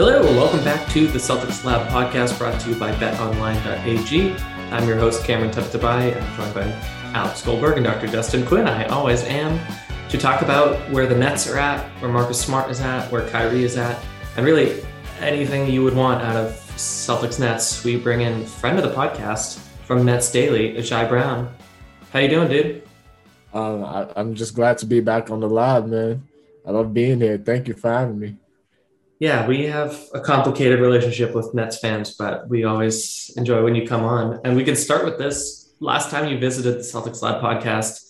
Hello, welcome back to the Celtics Lab podcast brought to you by betonline.ag. I'm your host, Cameron Tabatabaie. I'm joined by Alex Goldberg and Dr. Justin Quinn. I always am to talk about where the Nets are at, where Marcus Smart is at, where Kyrie is at, and really anything you would want out of Celtics Nets. We bring in friend of the podcast from Nets Daily, Ajay Brown. How you doing, dude? Um, I, I'm just glad to be back on the lab, man. I love being here. Thank you for having me. Yeah, we have a complicated relationship with Nets fans, but we always enjoy when you come on. And we can start with this. Last time you visited the Celtics Lab podcast,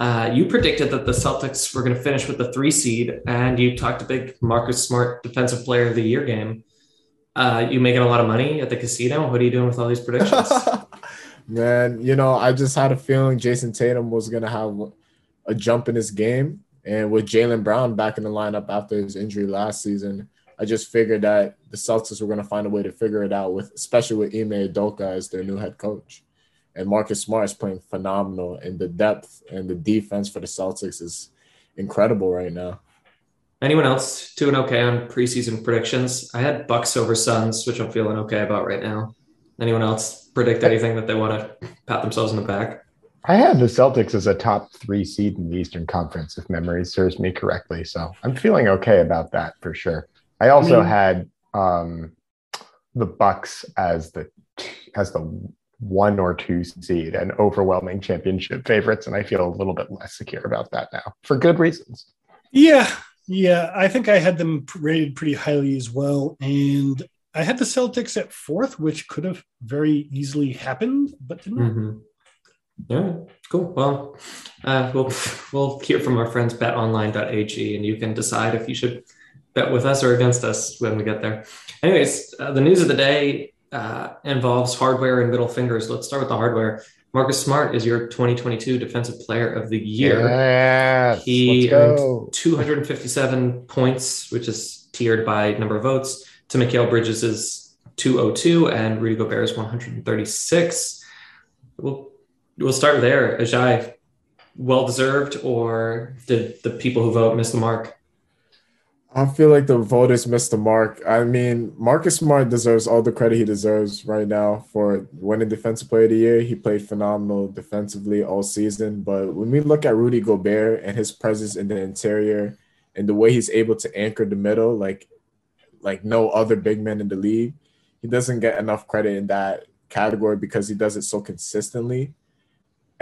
uh, you predicted that the Celtics were going to finish with the three seed, and you talked a big Marcus Smart Defensive Player of the Year game. Uh, you making a lot of money at the casino? What are you doing with all these predictions? Man, you know, I just had a feeling Jayson Tatum was going to have a jump in his game. And with Jaylen Brown back in the lineup after his injury last season, I just figured that the Celtics were going to find a way to figure it out with, especially with Ime Udoka as their new head coach. And Marcus Smart is playing phenomenal, and the depth and the defense for the Celtics is incredible right now. Anyone else doing okay on preseason predictions? I had Bucks over Suns, which I'm feeling okay about right now. Anyone else predict anything that they want to pat themselves in the back? I had the Celtics as a top three seed in the Eastern Conference, if memory serves me correctly. So I'm feeling okay about that for sure. I also I mean, had um, the Bucks as the as the one or two seed and overwhelming championship favorites, and I feel a little bit less secure about that now for good reasons. Yeah, yeah, I think I had them rated pretty highly as well, and I had the Celtics at fourth, which could have very easily happened, but did not. Mm-hmm. Yeah, cool. Well, uh, we'll we'll hear from our friends betonline.ag, and you can decide if you should bet with us or against us when we get there. Anyways, uh, the news of the day uh, involves hardware and middle fingers. Let's start with the hardware. Marcus Smart is your 2022 Defensive Player of the Year. Yes, he earned 257 points, which is tiered by number of votes. To Mikal Bridges is 202 and Rudy Gobert is 136. We'll, we'll start there. Ajay, well deserved, or did the people who vote miss the mark? I feel like the voters missed the mark. I mean, Marcus Smart deserves all the credit he deserves right now for winning Defensive Player of the Year. He played phenomenal defensively all season. But when we look at Rudy Gobert and his presence in the interior and the way he's able to anchor the middle, like like no other big man in the league, he doesn't get enough credit in that category because he does it so consistently.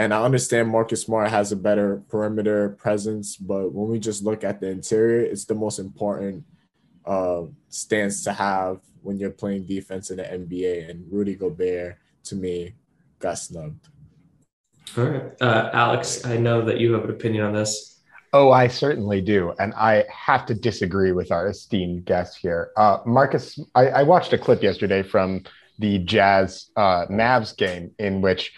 And I understand Marcus Smart has a better perimeter presence, but when we just look at the interior, it's the most important uh, stance to have when you're playing defense in the NBA. And Rudy Gobert, to me, got snubbed. All right. Uh, Alex, I know that you have an opinion on this. Oh, I certainly do. And I have to disagree with our esteemed guest here. Uh, Marcus, I, I watched a clip yesterday from the Jazz uh, Mavs game in which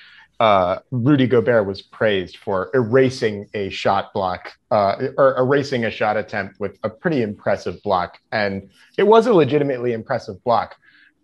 uh, Rudy Gobert was praised for erasing a shot block uh, or erasing a shot attempt with a pretty impressive block. And it was a legitimately impressive block.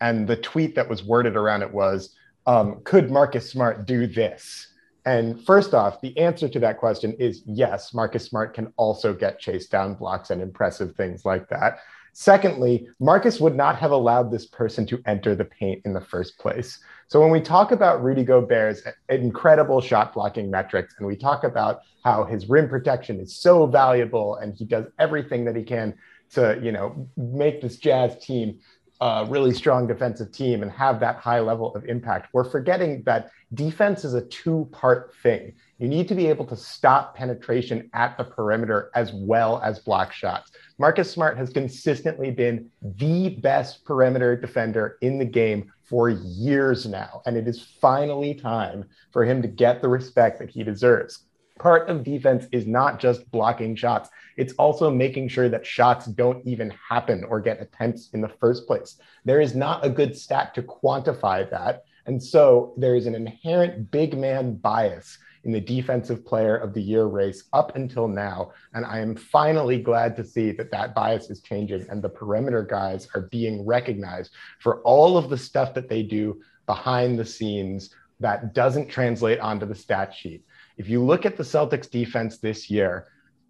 And the tweet that was worded around it was, um, could Marcus Smart do this? And first off, the answer to that question is yes, Marcus Smart can also get chased down blocks and impressive things like that. Secondly, Marcus would not have allowed this person to enter the paint in the first place. So when we talk about Rudy Gobert's incredible shot blocking metrics and we talk about how his rim protection is so valuable and he does everything that he can to, you know, make this Jazz team a really strong defensive team and have that high level of impact, we're forgetting that defense is a two part thing. You need to be able to stop penetration at the perimeter as well as block shots. Marcus Smart has consistently been the best perimeter defender in the game for years now. And it is finally time for him to get the respect that he deserves. Part of defense is not just blocking shots, it's also making sure that shots don't even happen or get attempts in the first place. There is not a good stat to quantify that. And so there is an inherent big man bias in the defensive player of the year race up until now. And I am finally glad to see that that bias is changing and the perimeter guys are being recognized for all of the stuff that they do behind the scenes that doesn't translate onto the stat sheet. If you look at the Celtics defense this year,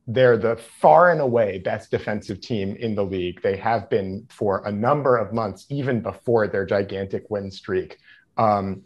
they're the far and away best defensive team in the league. They have been for a number of months, even before their gigantic win streak. Um,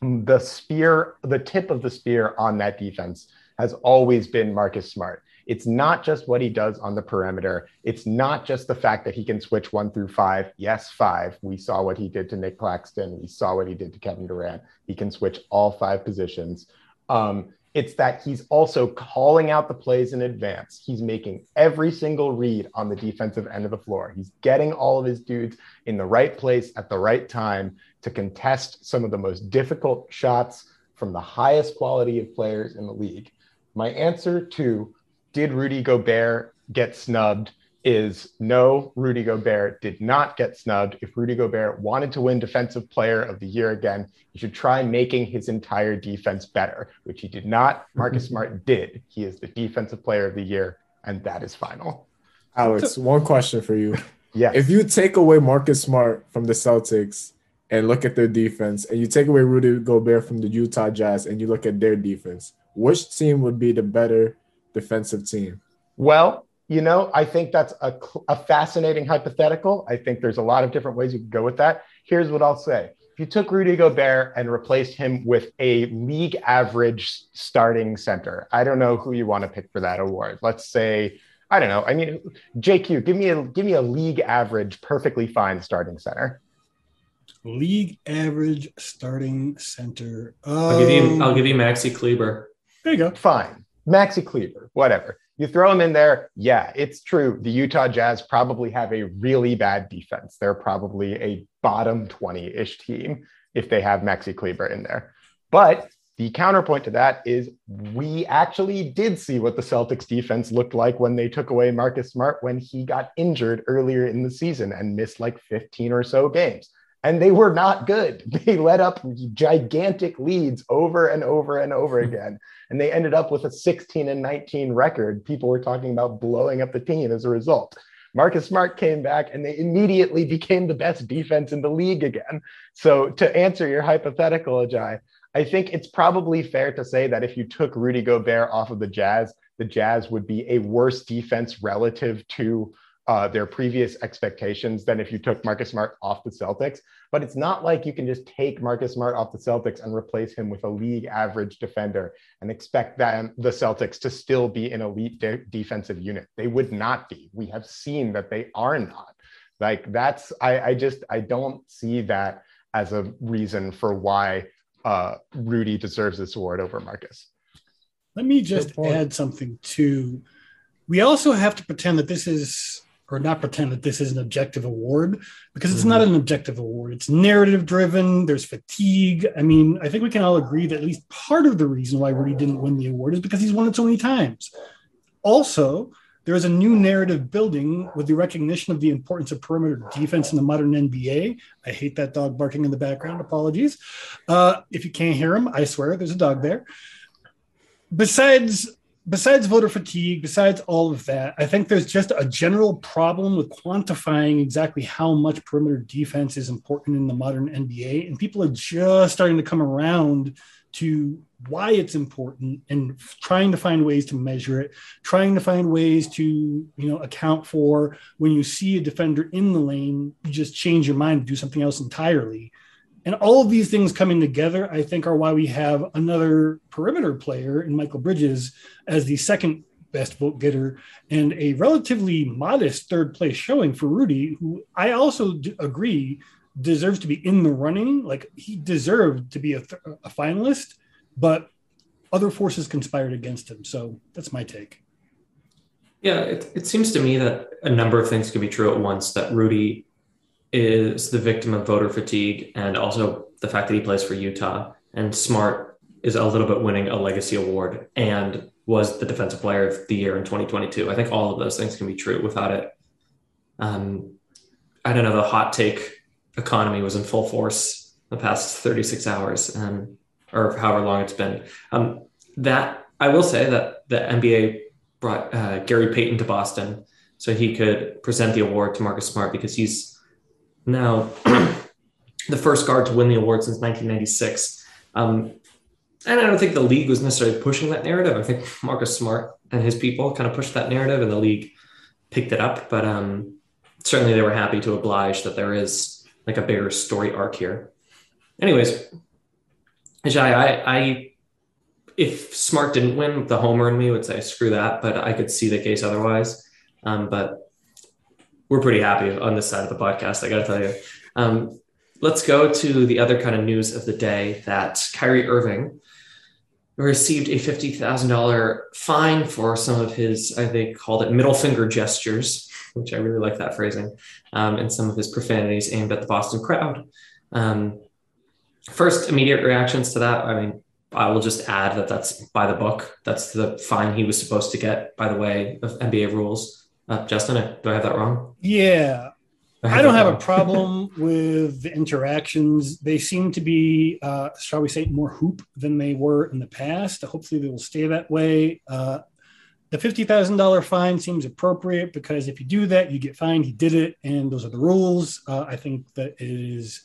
the spear, the tip of the spear on that defense has always been Marcus Smart. It's not just what he does on the perimeter. It's not just the fact that he can switch one through five. Yes, five. We saw what he did to Nic Claxton. We saw what he did to Kevin Durant. He can switch all five positions. Um, it's that he's also calling out the plays in advance. He's making every single read on the defensive end of the floor. He's getting all of his dudes in the right place at the right time to contest some of the most difficult shots from the highest quality of players in the league. My answer to did Rudy Gobert get snubbed is no, Rudy Gobert did not get snubbed. If Rudy Gobert wanted to win Defensive Player of the Year again, he should try making his entire defense better, which he did not. Marcus mm-hmm. Smart did. He is the Defensive Player of the Year, and that is final. Alex, one question for you. Yeah. If you take away Marcus Smart from the Celtics and look at their defense, and you take away Rudy Gobert from the Utah Jazz and you look at their defense, which team would be the better defensive team? Well, you know, I think that's a, a fascinating hypothetical. I think there's a lot of different ways you could go with that. Here's what I'll say. If you took Rudy Gobert and replaced him with a league average starting center, I don't know who you want to pick for that award. Let's say, I don't know. I mean, JQ, give me a give me a league average, perfectly fine starting center. League average starting center. Um, I'll give you I'll give you Maxi Kleber. There you go. Fine. Maxi Kleber, whatever. You throw him in there. Yeah, it's true. The Utah Jazz probably have a really bad defense. They're probably a bottom 20 ish team if they have Maxi Kleber in there. But the counterpoint to that is we actually did see what the Celtics defense looked like when they took away Marcus Smart when he got injured earlier in the season and missed like 15 or so games and they were not good. They let up gigantic leads over and over and over hmm. again. And they ended up with a 16 and 19 record. People were talking about blowing up the team as a result. Marcus Smart came back and they immediately became the best defense in the league again. So, to answer your hypothetical, Ajay, I think it's probably fair to say that if you took Rudy Gobert off of the Jazz, the Jazz would be a worse defense relative to uh, their previous expectations than if you took Marcus Smart off the Celtics. But it's not like you can just take Marcus Smart off the Celtics and replace him with a league average defender and expect them, the Celtics to still be an elite de- defensive unit. They would not be. We have seen that they are not. Like that's, I, I just, I don't see that as a reason for why uh, Rudy deserves this award over Marcus. Let me just add something to. We also have to pretend that this is or not pretend that this is an objective award because it's mm-hmm. not an objective award. It's narrative driven. There's fatigue. I mean, I think we can all agree that at least part of the reason why Rudy didn't win the award is because he's won it so many times. Also, there is a new narrative building with the recognition of the importance of perimeter defense in the modern NBA. I hate that dog barking in the background. Apologies. Uh, if you can't hear him, I swear there's a dog there. Besides besides voter fatigue, besides all of that, I think there's just a general problem with quantifying exactly how much perimeter defense is important in the modern NBA. And people are just starting to come around to why it's important and trying to find ways to measure it, trying to find ways to, you know, account for when you see a defender in the lane, you just change your mind to do something else entirely. And all of these things coming together, I think, are why we have another perimeter player in Mikal Bridges as the second best vote getter and a relatively modest third place showing for Rudy, who I also agree deserves to be in the running. Like he deserved to be a, th- a finalist, but other forces conspired against him. So that's my take. Yeah, it, it seems to me that a number of things can be true at once. That Rudy is the victim of voter fatigue and also the fact that he plays for Utah. And Smart is a little bit winning a legacy award and was the defensive player of the year in 2022. I think all of those things can be true without it. Um, I don't know, the hot take economy was in full force the past 36 hours and or however long it's been. Um, that I will say that the NBA brought uh, Gary Payton to Boston so he could present the award to Marcus Smart because he's now, the first guard to win the award since 1996. Um, and I don't think the league was necessarily pushing that narrative. I think Marcus Smart and his people kind of pushed that narrative, and the league picked it up. But um, certainly, they were happy to oblige that there is like a bigger story arc here. Anyways, Jai, I, I, if Smart didn't win, the homer in me would say screw that, but I could see the case otherwise. Um, but we're pretty happy on this side of the podcast. I got to tell you. Um, let's go to the other kind of news of the day that Kyrie Irving received a fifty thousand dollar fine for some of his, I think, called it middle finger gestures, which I really like that phrasing, um, and some of his profanities aimed at the Boston crowd. Um, first, immediate reactions to that. I mean, I will just add that that's by the book. That's the fine he was supposed to get by the way of NBA rules. Uh, Justin, do I have that wrong? Yeah. I, I don't have wrong. a problem with the interactions. They seem to be, uh, shall we say, more hoop than they were in the past. Hopefully, they will stay that way. Uh, the $50,000 fine seems appropriate because if you do that, you get fined. He did it, and those are the rules. Uh, I think that it is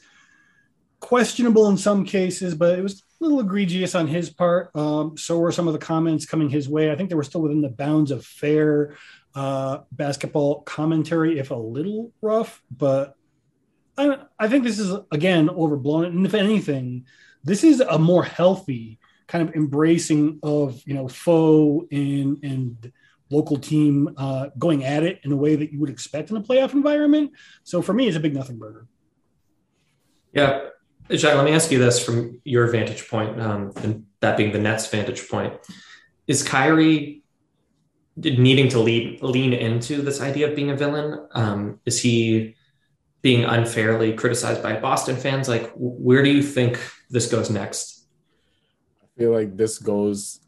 questionable in some cases, but it was a little egregious on his part. Um, so were some of the comments coming his way. I think they were still within the bounds of fair uh, basketball commentary, if a little rough, but I, I think this is again overblown. And if anything, this is a more healthy kind of embracing of you know foe and and local team uh, going at it in a way that you would expect in a playoff environment. So for me, it's a big nothing burger. Yeah, Jack. Let me ask you this from your vantage point, um, and that being the Nets' vantage point: Is Kyrie needing to lean lean into this idea of being a villain? Um, is he being unfairly criticized by Boston fans? Like, where do you think this goes next? I feel like this goes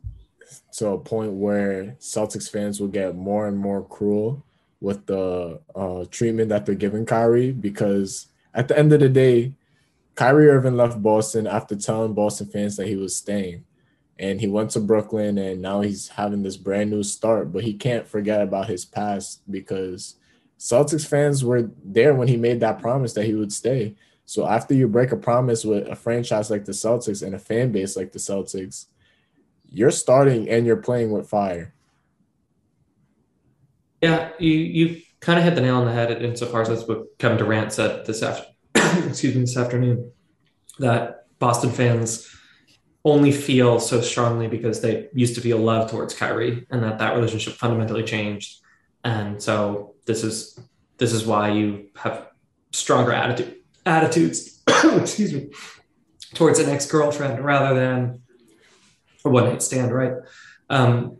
to a point where Celtics fans will get more and more cruel with the uh, treatment that they're giving Kyrie because at the end of the day, Kyrie Irving left Boston after telling Boston fans that he was staying and he went to Brooklyn and now he's having this brand new start, but he can't forget about his past because Celtics fans were there when he made that promise that he would stay. So after you break a promise with a franchise like the Celtics and a fan base like the Celtics, you're starting and you're playing with fire. Yeah, you you kind of hit the nail on the head insofar as that's what Kevin Durant said this after excuse me this afternoon that Boston fans only feel so strongly because they used to feel love towards Kyrie and that that relationship fundamentally changed. And so this is this is why you have stronger attitude attitudes, excuse me, towards an ex girlfriend rather than a one night stand, right? Um,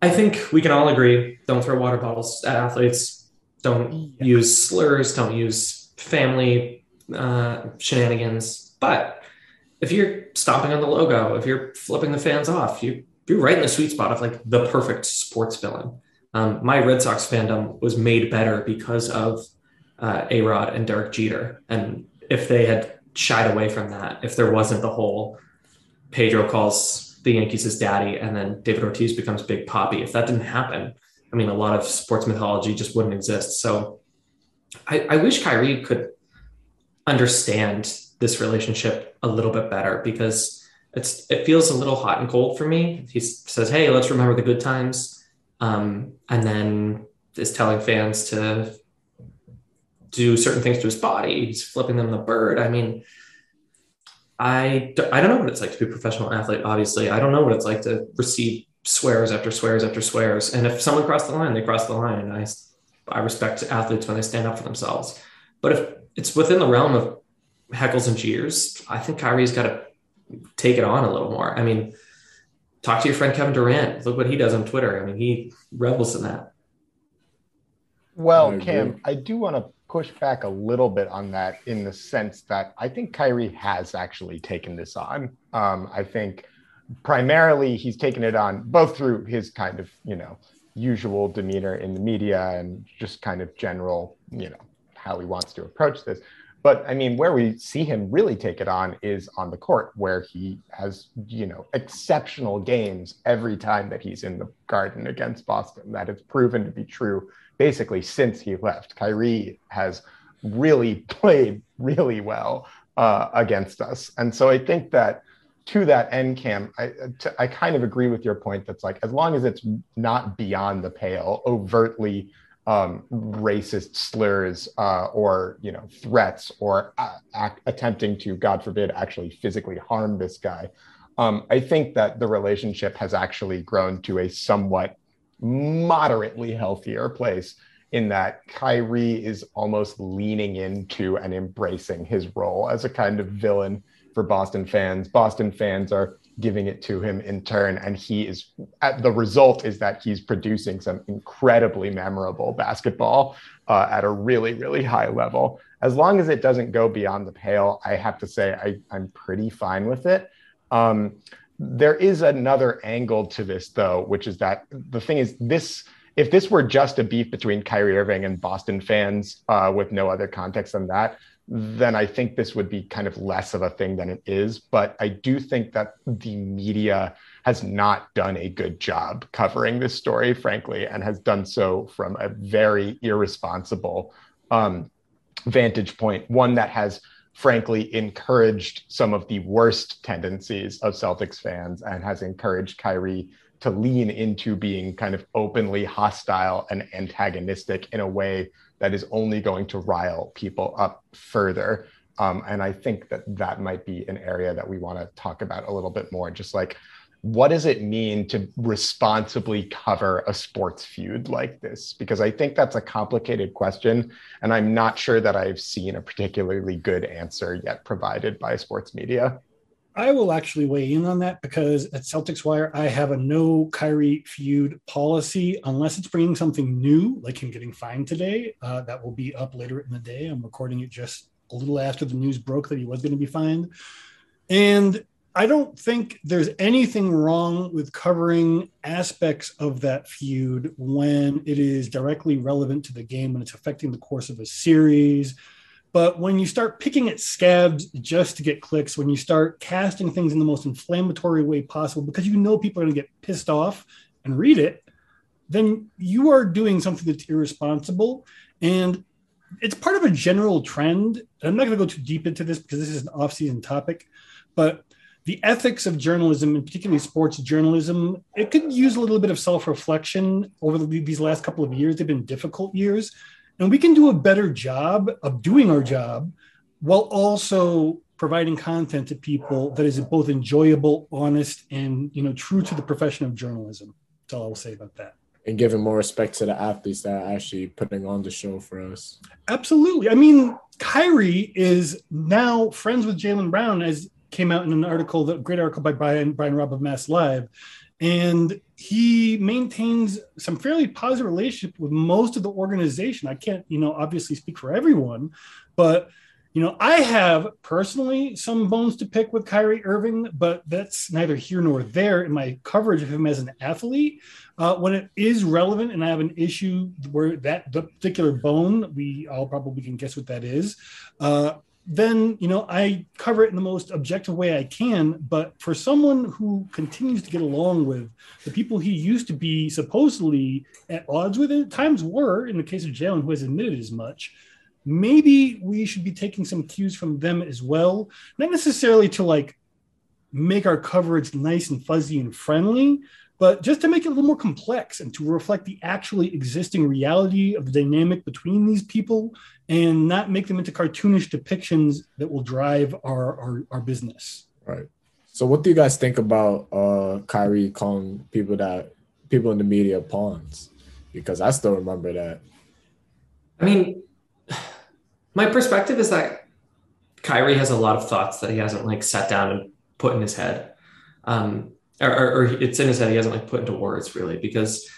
I think we can all agree: don't throw water bottles at athletes. Don't yeah. use slurs. Don't use family uh, shenanigans. But if you're stomping on the logo, if you're flipping the fans off, you you're right in the sweet spot of like the perfect sports villain. Um, my Red Sox fandom was made better because of uh, A Rod and Derek Jeter. And if they had shied away from that, if there wasn't the whole Pedro calls the Yankees his daddy and then David Ortiz becomes Big Papi, if that didn't happen, I mean, a lot of sports mythology just wouldn't exist. So I, I wish Kyrie could understand this relationship a little bit better because it's it feels a little hot and cold for me. He says, "Hey, let's remember the good times," um, and then is telling fans to do certain things to his body. He's flipping them the bird. I mean, I I don't know what it's like to be a professional athlete. Obviously, I don't know what it's like to receive swears after swears after swears. And if someone crossed the line, they crossed the line. And I I respect athletes when they stand up for themselves. But if it's within the realm of heckles and jeers, I think Kyrie's got to take it on a little more. I mean, talk to your friend Kevin Durant. Look what he does on Twitter. I mean, he revels in that. Well, I Cam, I do want to push back a little bit on that in the sense that I think Kyrie has actually taken this on. Um, I think primarily he's taken it on both through his kind of, you know, usual demeanor in the media and just kind of general, you know, how he wants to approach this. But I mean, where we see him really take it on is on the court, where he has, you know, exceptional games every time that he's in the garden against Boston. That has proven to be true basically since he left. Kyrie has really played really well uh, against us. And so I think that to that end, Cam, I, to, I kind of agree with your point that's like, as long as it's not beyond the pale, overtly um, racist slurs uh, or you know threats or uh, act, attempting to, God forbid, actually physically harm this guy. Um, I think that the relationship has actually grown to a somewhat moderately healthier place in that Kyrie is almost leaning into and embracing his role as a kind of villain for Boston fans. Boston fans are giving it to him in turn. And he is, at the result is that he's producing some incredibly memorable basketball uh, at a really, really high level. As long as it doesn't go beyond the pale, I have to say I, I'm pretty fine with it. Um, there is another angle to this, though, which is that the thing is, this if this were just a beef between Kyrie Irving and Boston fans uh, with no other context than that, then I think this would be kind of less of a thing than it is. But I do think that the media has not done a good job covering this story, frankly, and has done so from a very irresponsible um, vantage point, one that has frankly encouraged some of the worst tendencies of Celtics fans and has encouraged Kyrie to lean into being kind of openly hostile and antagonistic in a way that is only going to rile people up further. Um, and I think that that might be an area that we want to talk about a little bit more. Just like, what does it mean to responsibly cover a sports feud like this? Because I think that's a complicated question. And I'm not sure that I've seen a particularly good answer yet provided by sports media. I will actually weigh in on that because at Celtics Wire, I have a no Kyrie feud policy unless it's bringing something new, like him getting fined today. Uh, that will be up later in the day. I'm recording it just a little after the news broke that he was going to be fined. And I don't think there's anything wrong with covering aspects of that feud when it is directly relevant to the game, when it's affecting the course of a series, but when you start picking at scabs just to get clicks, when you start casting things in the most inflammatory way possible, because you know people are going to get pissed off and read it, then you are doing something that's irresponsible. And it's part of a general trend. I'm not going to go too deep into this because this is an off-season topic, but the ethics of journalism, and particularly sports journalism, it could use a little bit of self-reflection over the, these last couple of years. They've been difficult years, and we can do a better job of doing our job while also providing content to people that is both enjoyable, honest, and you know, true to the profession of journalism. That's all I will say about that. And giving more respect to the athletes that are actually putting on the show for us. Absolutely. I mean, Kyrie is now friends with Jaylen Brown, as came out in an article, the great article by Brian Brian Robb of Mass Live, and he maintains some fairly positive relationship with most of the organization. I can't, you know, obviously speak for everyone, but you know, I have personally some bones to pick with Kyrie Irving, but that's neither here nor there in my coverage of him as an athlete. Uh, when it is relevant and I have an issue where that the particular bone, we all probably can guess what that is. Uh, then you know I cover it in the most objective way I can. But for someone who continues to get along with the people he used to be supposedly at odds with, at times were in the case of Jaylen, who has admitted as much maybe we should be taking some cues from them as well not necessarily to like make our coverage nice and fuzzy and friendly but just to make it a little more complex and to reflect the actually existing reality of the dynamic between these people and not make them into cartoonish depictions that will drive our our, our business. Right. So what do you guys think about uh Kyrie calling people that people in the media pawns? Because I still remember that. I mean my perspective is that Kyrie has a lot of thoughts that he hasn't like sat down and put in his head. Um, or, or, or, it's in his head. He hasn't like put into words really, because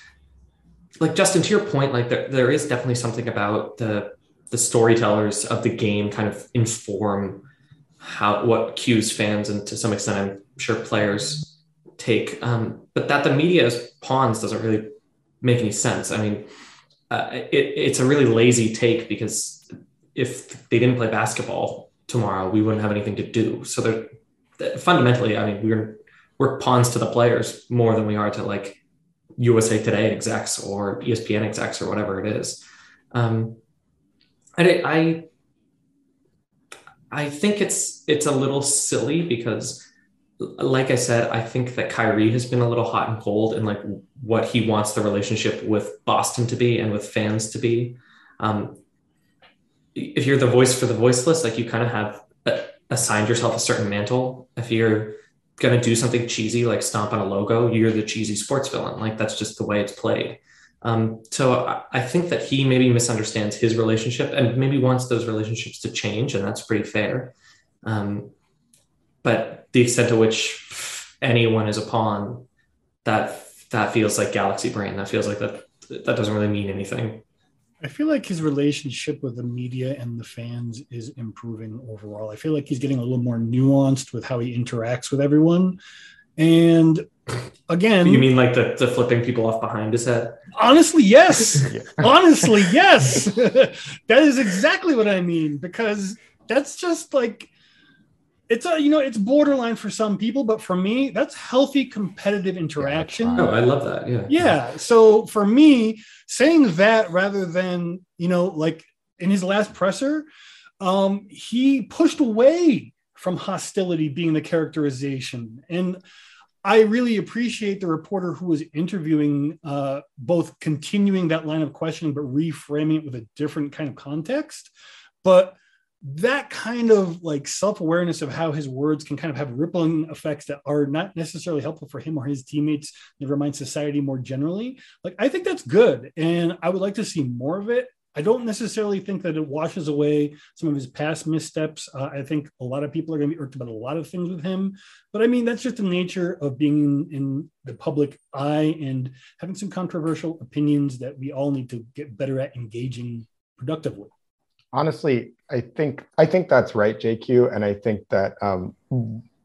like Justin, to your point, like there, there is definitely something about the, the storytellers of the game kind of inform how, what cues fans and to some extent, I'm sure players take. Um, but that the media as pawns doesn't really make any sense. I mean, uh, it, it's a really lazy take because if they didn't play basketball tomorrow, we wouldn't have anything to do. So they're fundamentally, I mean, we're we're pawns to the players more than we are to like USA Today execs or ESPN execs or whatever it is. Um, I, I I think it's it's a little silly because like I said, I think that Kyrie has been a little hot and cold in like what he wants the relationship with Boston to be and with fans to be. Um, if you're the voice for the voiceless, like you kind of have assigned yourself a certain mantle. If you're going to do something cheesy, like stomp on a logo, you're the cheesy sports villain. Like that's just the way it's played. Um, so I think that he maybe misunderstands his relationship and maybe wants those relationships to change, and that's pretty fair. Um, but the extent to which anyone is a pawn, that that feels like galaxy brain. That feels like that that doesn't really mean anything. I feel like his relationship with the media and the fans is improving overall. I feel like he's getting a little more nuanced with how he interacts with everyone. And again, you mean like the, the flipping people off behind his head? Honestly, yes. honestly, yes. that is exactly what I mean because that's just like it's a you know it's borderline for some people but for me that's healthy competitive interaction. oh i love that yeah. Yeah so for me saying that rather than you know like in his last presser um he pushed away from hostility being the characterization. And i really appreciate the reporter who was interviewing uh both continuing that line of questioning but reframing it with a different kind of context. But that kind of like self-awareness of how his words can kind of have rippling effects that are not necessarily helpful for him or his teammates never mind society more generally like i think that's good and i would like to see more of it. I don't necessarily think that it washes away some of his past missteps. Uh, i think a lot of people are going to be irked about a lot of things with him but i mean that's just the nature of being in, in the public eye and having some controversial opinions that we all need to get better at engaging productively honestly, I think I think that's right, JQ, and I think that um,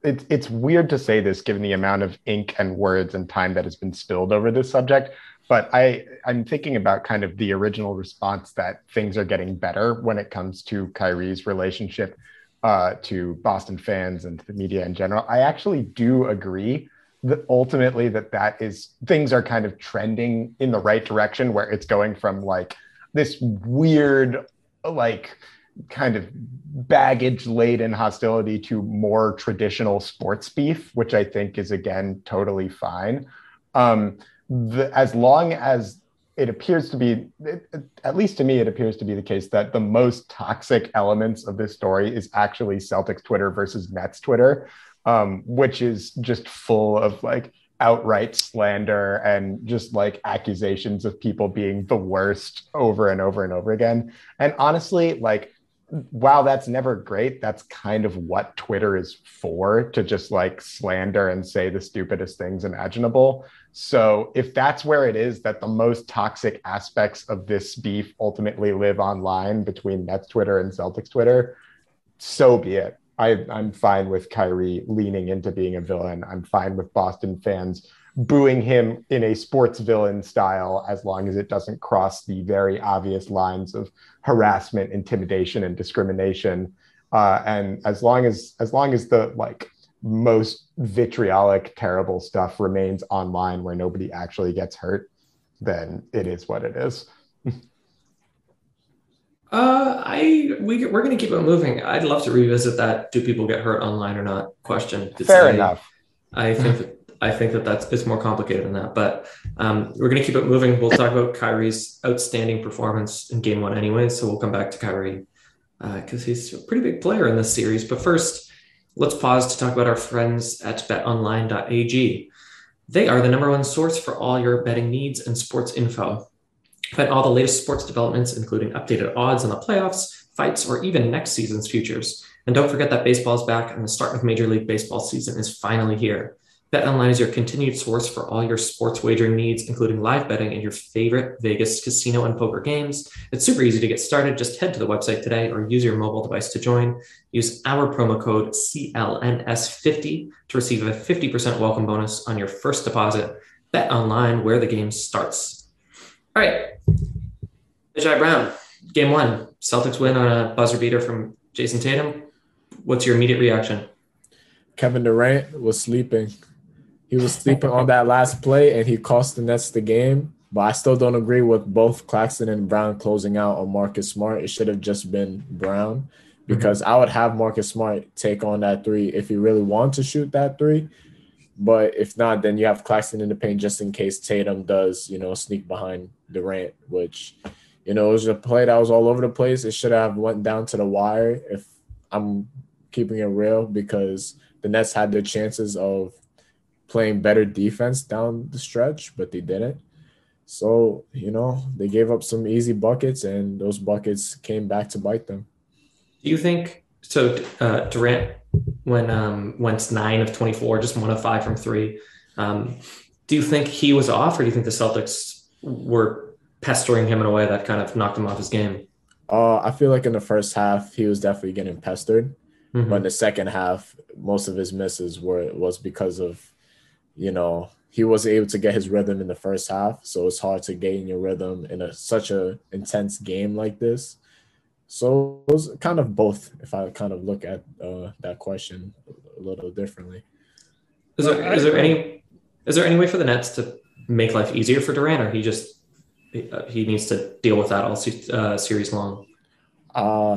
it's it's weird to say this given the amount of ink and words and time that has been spilled over this subject. But I I'm thinking about kind of the original response that things are getting better when it comes to Kyrie's relationship uh, to Boston fans and the media in general. I actually do agree that ultimately that that is things are kind of trending in the right direction where it's going from like this weird like kind of baggage laden hostility to more traditional sports beef, which I think is again totally fine. Um, the, as long as it appears to be, it, at least to me, it appears to be the case that the most toxic elements of this story is actually Celtics Twitter versus Nets Twitter, um, which is just full of like outright slander and just like accusations of people being the worst over and over and over again. And honestly, like, while that's never great, that's kind of what Twitter is for to just like slander and say the stupidest things imaginable. So, if that's where it is that the most toxic aspects of this beef ultimately live online between Nets Twitter and Celtics Twitter, so be it. I, I'm fine with Kyrie leaning into being a villain. I'm fine with Boston fans booing him in a sports villain style as long as it doesn't cross the very obvious lines of harassment, intimidation, and discrimination. Uh, and as long as as long as the like most vitriolic, terrible stuff remains online where nobody actually gets hurt, then it is what it is. uh, I we we're gonna keep it moving. I'd love to revisit that. Do people get hurt online or not? Question. Fair I, enough. I think that I think that that's it's more complicated than that. But um, we're gonna keep it moving. We'll talk about Kyrie's outstanding performance in Game One anyway. So we'll come back to Kyrie because uh, he's a pretty big player in this series. But first let's pause to talk about our friends at betonline.ag. They are the number one source for all your betting needs and sports info. Find all the latest sports developments, including updated odds on the playoffs, fights, or even next season's futures. And don't forget that baseball's back and the start of Major League Baseball season is finally here. BetOnline is your continued source for all your sports wagering needs, including live betting and your favorite Vegas casino and poker games. It's super easy to get started. Just head to the website today or use your mobile device to join. Use our promo code CLNS50 to receive a 50% welcome bonus on your first deposit. Bet online where the game starts. All right. Ajay Brown, game one. Celtics win on a buzzer beater from Jayson Tatum. What's your immediate reaction? Kevin Durant was sleeping. He was sleeping on that last play and he cost the Nets the game. But I still don't agree with both Claxton and Brown closing out on Marcus Smart. It should have just been Brown because mm-hmm. I would have Marcus Smart take on that three if he really wants to shoot that three. But if not, then you have Claxton in the paint just in case Tatum does, you know, sneak behind Durant, which, you know, it was a play that was all over the place. It should have went down to the wire if I'm keeping it real because the Nets had their chances of playing better defense down the stretch, but they didn't. So, you know, they gave up some easy buckets and those buckets came back to bite them. Do you think so? Uh, Durant when um, went nine of 24, just one of five from three. Um, do you think he was off, or do you think the Celtics were pestering him in a way that kind of knocked him off his game? Uh, I feel like in the first half, he was definitely getting pestered. Mm-hmm. But in the second half, most of his misses were was because of you know, he wasn't able to get his rhythm in the first half. So it's hard to gain your rhythm in a such a intense game like this. So it was kind of both. If I kind of look at uh, that question a little differently. Is there is there any is there any way for the Nets to make life easier for Durant, or he just he needs to deal with that all uh, series long? Uh,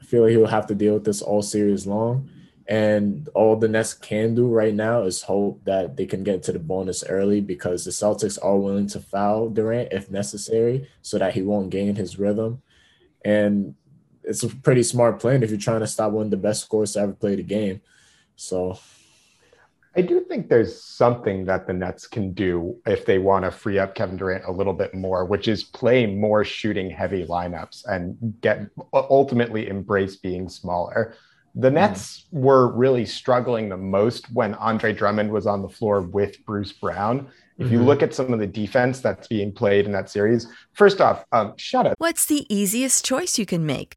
I feel like he will have to deal with this all series long. And all the Nets can do right now is hope that they can get to the bonus early because the Celtics are willing to foul Durant if necessary so that he won't gain his rhythm. And it's a pretty smart plan if you're trying to stop one of the best scorers to ever play the game. So I do think there's something that the Nets can do if they want to free up Kevin Durant a little bit more, which is play more shooting heavy lineups and get ultimately embrace being smaller. The hmm. Nets mm. were really struggling the most when Andre Drummond was on the floor with Bruce Brown. If mm-hmm. you look at some of the defense that's being played in that series, first off, um, shut up. What's the easiest choice you can make?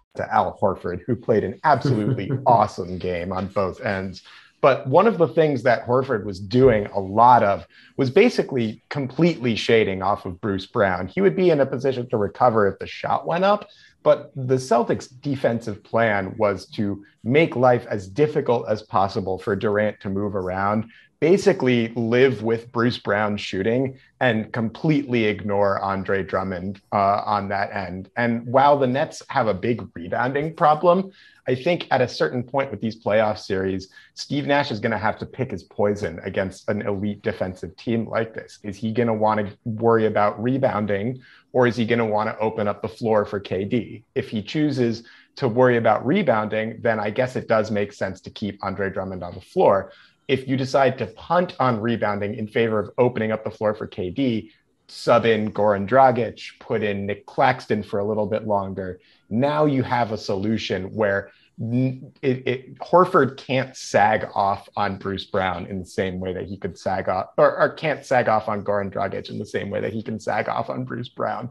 To Al Horford, who played an absolutely awesome game on both ends. But one of the things that Horford was doing a lot of was basically completely shading off of Bruce Brown. He would be in a position to recover if the shot went up, but the Celtics' defensive plan was to make life as difficult as possible for Durant to move around, basically live with Bruce Brown shooting and completely ignore Andre Drummond uh, on that end. And while the Nets have a big rebounding problem, I think at a certain point with these playoff series, Steve Nash is going to have to pick his poison against an elite defensive team like this. Is he going to want to worry about rebounding or is he going to want to open up the floor for KD? If he chooses to worry about rebounding, then I guess it does make sense to keep Andre Drummond on the floor. If you decide to punt on rebounding in favor of opening up the floor for KD, sub in Goran Dragic, put in Nic Claxton for a little bit longer. Now you have a solution where it, it, Horford can't sag off on Bruce Brown in the same way that he could sag off, or, or can't sag off on Goran Dragic in the same way that he can sag off on Bruce Brown.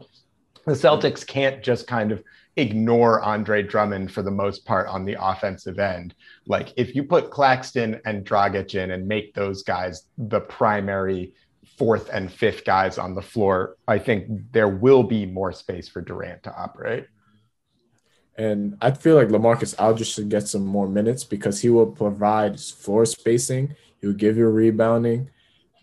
The Celtics can't just kind of ignore Andre Drummond for the most part on the offensive end. Like if you put Claxton and Dragic in and make those guys the primary fourth and fifth guys on the floor, I think there will be more space for Durant to operate. And I feel like LaMarcus Aldridge should get some more minutes because he will provide floor spacing. He will give you rebounding.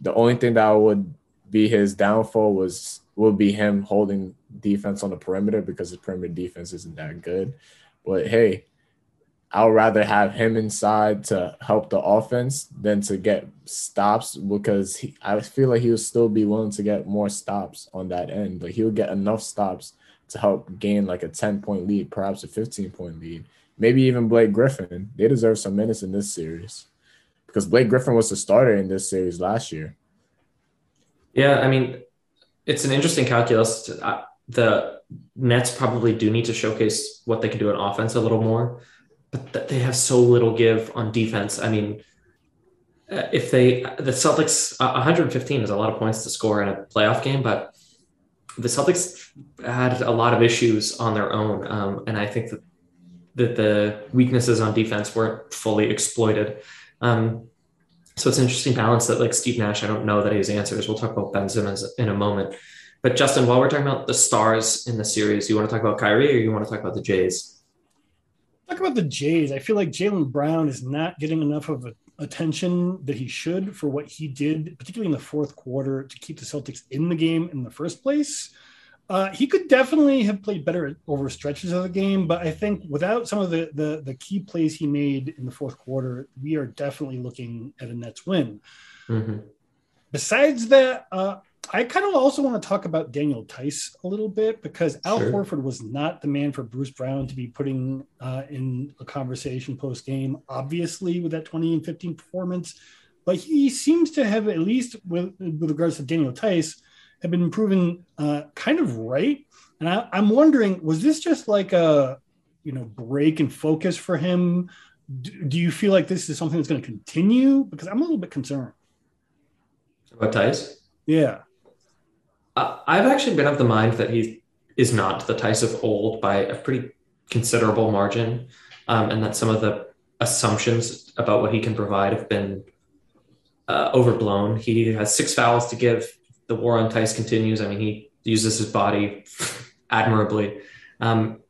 The only thing that would be his downfall was will be him holding defense on the perimeter because his perimeter defense isn't that good. But hey, I'd rather have him inside to help the offense than to get stops because he, I feel like he would still be willing to get more stops on that end. But he would get enough stops to help gain like a 10 point lead, perhaps a 15 point lead. Maybe even Blake Griffin. They deserve some minutes in this series because Blake Griffin was the starter in this series last year. Yeah, I mean, it's an interesting calculus. To, uh, the Nets probably do need to showcase what they can do on offense a little more, but th- they have so little give on defense. I mean, uh, if they the Celtics uh, 115 is a lot of points to score in a playoff game, but the Celtics had a lot of issues on their own, um, and I think that that the weaknesses on defense weren't fully exploited. Um, so it's an interesting balance that like Steve Nash, I don't know that has answers. We'll talk about Ben Simmons in a moment. But Justin, while we're talking about the stars in the series, you want to talk about Kyrie or you want to talk about the Jays? Talk about the Jays. I feel like Jaylen Brown is not getting enough of attention that he should for what he did, particularly in the fourth quarter, to keep the Celtics in the game in the first place. Uh, he could definitely have played better over stretches of the game, but I think without some of the, the, the key plays he made in the fourth quarter, we are definitely looking at a Nets win. Mm-hmm. Besides that, uh, I kind of also want to talk about Daniel Theis a little bit because Al sure. Horford was not the man for Bruce Brown to be putting uh, in a conversation post game, obviously, with that 20 and 15 performance. But he seems to have, at least with, with regards to Daniel Theis, have been proven uh, kind of right. And I, I'm wondering, was this just like a you know break and focus for him? Do, do you feel like this is something that's going to continue? Because I'm a little bit concerned. About Theis? Yeah. I've actually been of the mind that he is not the Theis of old by a pretty considerable margin, um, and that some of the assumptions about what he can provide have been uh, overblown. He has six fouls to give. The war on Theis continues. I mean, he uses his body admirably, um,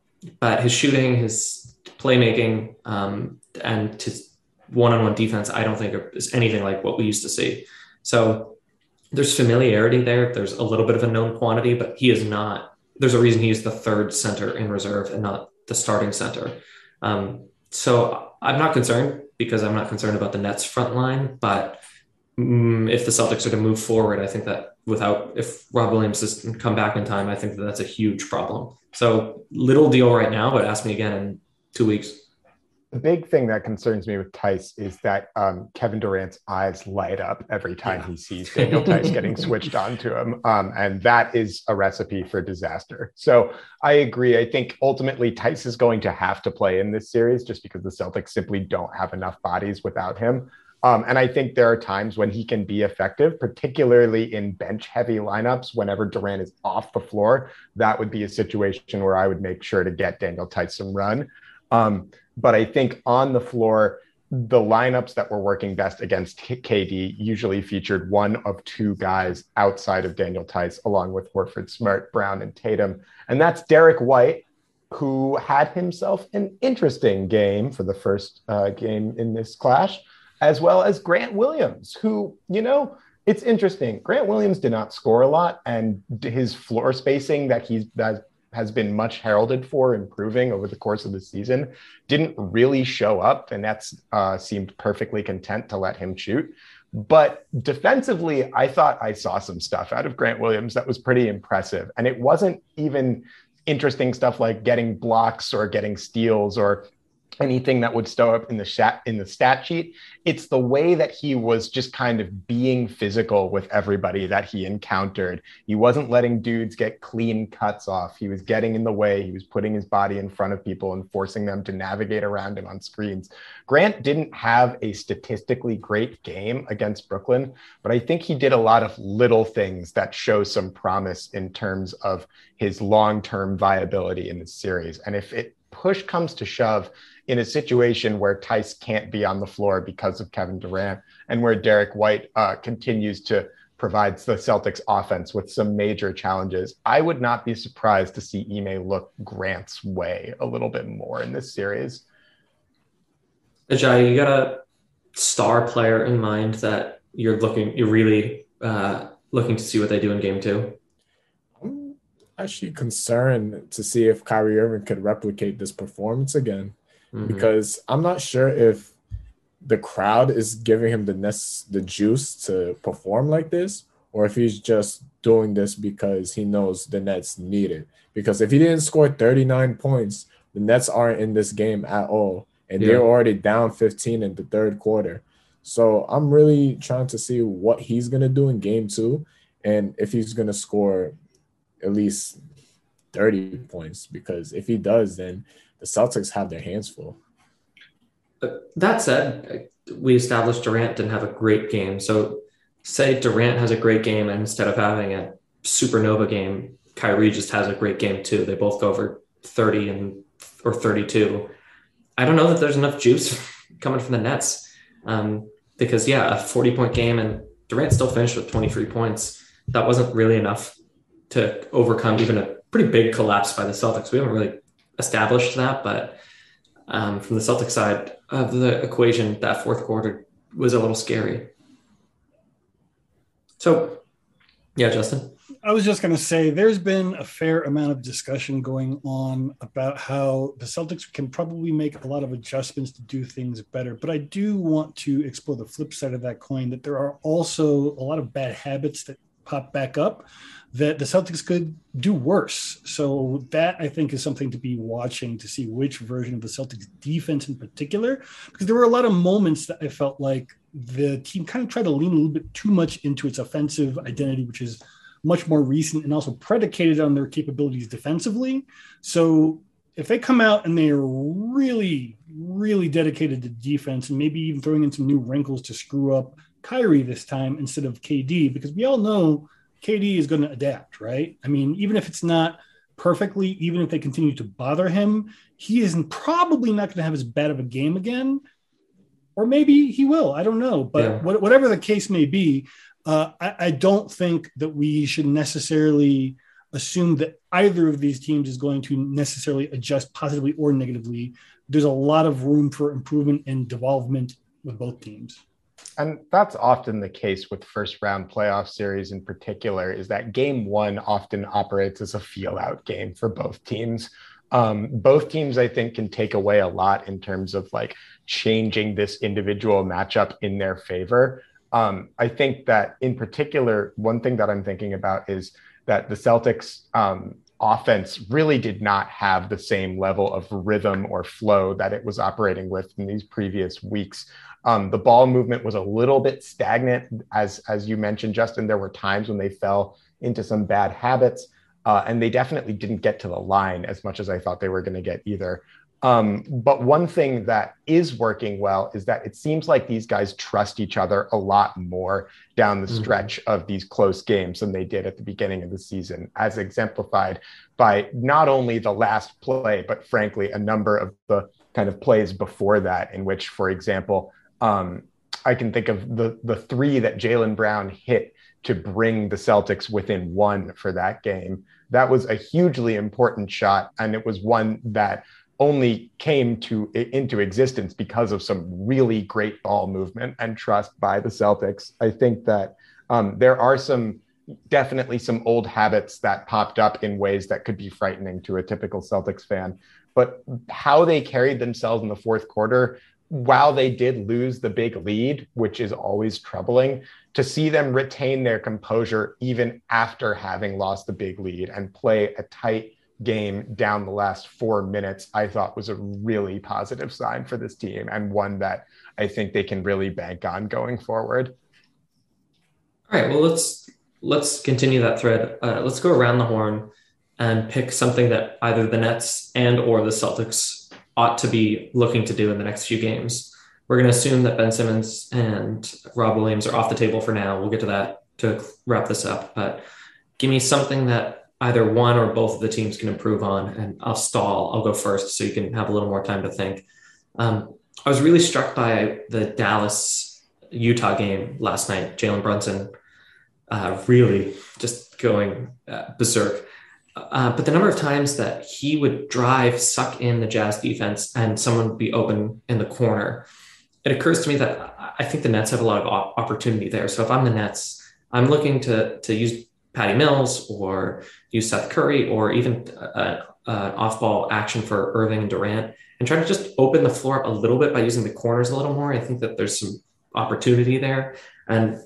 but his shooting, his playmaking, um, and his one-on-one defense, I don't think is anything like what we used to see. So there's familiarity there. There's a little bit of a known quantity, but he is not. There's a reason he's the third center in reserve and not the starting center. Um, so I'm not concerned because I'm not concerned about the Nets front line. But mm, if the Celtics are to move forward, I think that without if Rob Williams doesn't come back in time, I think that that's a huge problem. So little deal right now, but ask me again in two weeks. The big thing that concerns me with Theis is that um, Kevin Durant's eyes light up every time yeah. he sees Daniel Theis getting switched on to him. Um, and that is a recipe for disaster. So I agree. I think ultimately Theis is going to have to play in this series just because the Celtics simply don't have enough bodies without him. Um, and I think there are times when he can be effective, particularly in bench heavy lineups. Whenever Durant is off the floor, that would be a situation where I would make sure to get Daniel some run. Um, but I think on the floor, the lineups that were working best against KD usually featured one of two guys outside of Daniel Theis, along with Horford, Smart, Brown, and Tatum. And that's Derrick White, who had himself an interesting game for the first uh, game in this clash as well as Grant Williams, who, you know, it's interesting. Grant Williams did not score a lot, and his floor spacing that he's that has been much heralded for improving over the course of the season didn't really show up. And that's uh, seemed perfectly content to let him shoot. But defensively, I thought I saw some stuff out of Grant Williams that was pretty impressive. And it wasn't even interesting stuff like getting blocks or getting steals or anything that would show up in the stat in the stat sheet. It's the way that he was just kind of being physical with everybody that he encountered. He wasn't letting dudes get clean cuts off. He was getting in the way. He was putting his body in front of people and forcing them to navigate around him on screens. Grant didn't have a statistically great game against Brooklyn, but I think he did a lot of little things that show some promise in terms of his long-term viability in the series. And if it push comes to shove in a situation where Theis can't be on the floor because of Kevin Durant and where Derrick White uh, continues to provide the Celtics offense with some major challenges, I would not be surprised to see Ime look Grant's way a little bit more in this series. Ajay, you got a star player in mind that you're looking, you're really uh, looking to see what they do in game two? I'm actually concerned to see if Kyrie Irving could replicate this performance again mm-hmm. because I'm not sure if the crowd is giving him the nest the juice to perform like this or if he's just doing this because he knows the Nets need it. Because if he didn't score 39 points, the Nets aren't in this game at all. And yeah. they're already down 15 in the third quarter. So I'm really trying to see what he's going to do in game two and if he's going to score at least 30 points. Because if he does, then the Celtics have their hands full. That said, we established Durant didn't have a great game. So, say Durant has a great game, and instead of having a supernova game, Kyrie just has a great game too. They both go over 30 and or 32. I don't know that there's enough juice coming from the Nets um, because, yeah, a 40 point game and Durant still finished with 23 points. That wasn't really enough to overcome even a pretty big collapse by the Celtics. We haven't really established that, but um, from the Celtic side of the equation, that fourth quarter was a little scary. So, yeah, Justin. I was just going to say there's been a fair amount of discussion going on about how the Celtics can probably make a lot of adjustments to do things better. But I do want to explore the flip side of that coin that there are also a lot of bad habits that pop back up that the Celtics could do worse. So that I think is something to be watching to see which version of the Celtics defense in particular, because there were a lot of moments that I felt like the team kind of tried to lean a little bit too much into its offensive identity, which is much more recent and also predicated on their capabilities defensively. So if they come out and they are really, really dedicated to defense and maybe even throwing in some new wrinkles to screw up Kyrie this time instead of KD, because we all know KD is going to adapt, right? I mean, even if it's not perfectly, even if they continue to bother him, he isn't probably not going to have as bad of a game again. Or maybe he will. I don't know. But yeah. whatever the case may be, uh, I, I don't think that we should necessarily assume that either of these teams is going to necessarily adjust positively or negatively. There's a lot of room for improvement and development with both teams and that's often the case with first round playoff series in particular is that game one often operates as a feel out game for both teams. Um, both teams i think can take away a lot in terms of like changing this individual matchup in their favor. Um, i think that in particular one thing that i'm thinking about is that the celtics um, offense really did not have the same level of rhythm or flow that it was operating with in these previous weeks. Um, the ball movement was a little bit stagnant, as as you mentioned, Justin. There were times when they fell into some bad habits, uh, and they definitely didn't get to the line as much as I thought they were going to get either. Um, but one thing that is working well is that it seems like these guys trust each other a lot more down the mm-hmm. stretch mm-hmm. of these close games than they did at the beginning of the season, as exemplified by not only the last play, but frankly, a number of the kind of plays before that, in which, for example, um, I can think of the the three that Jaylen Brown hit to bring the Celtics within one for that game. That was a hugely important shot, and it was one that only came to into existence because of some really great ball movement and trust by the Celtics. I think that um, there are some definitely some old habits that popped up in ways that could be frightening to a typical Celtics fan. But how they carried themselves in the fourth quarter, while they did lose the big lead, which is always troubling, to see them retain their composure even after having lost the big lead and play a tight game down the last four minutes, I thought was a really positive sign for this team and one that I think they can really bank on going forward. All right. Well, let's let's continue that thread. Uh, let's go around the horn and pick something that either the Nets and or the Celtics ought to be looking to do in the next few games. We're going to assume that Ben Simmons and Rob Williams are off the table for now. We'll get to that to wrap this up. But give me something that either one or both of the teams can improve on. And I'll stall. I'll go first so you can have a little more time to think. Um, I was really struck by the Dallas Utah game last night. Jalen Brunson uh, really just going uh, berserk. Uh, but the number of times that he would drive, suck in the Jazz defense, and someone would be open in the corner, it occurs to me that I think the Nets have a lot of opportunity there. So if I'm the Nets, I'm looking to to use Patty Mills or use Seth Curry or even an off ball action for Irving and Durant and try to just open the floor up a little bit by using the corners a little more. I think that there's some opportunity there. And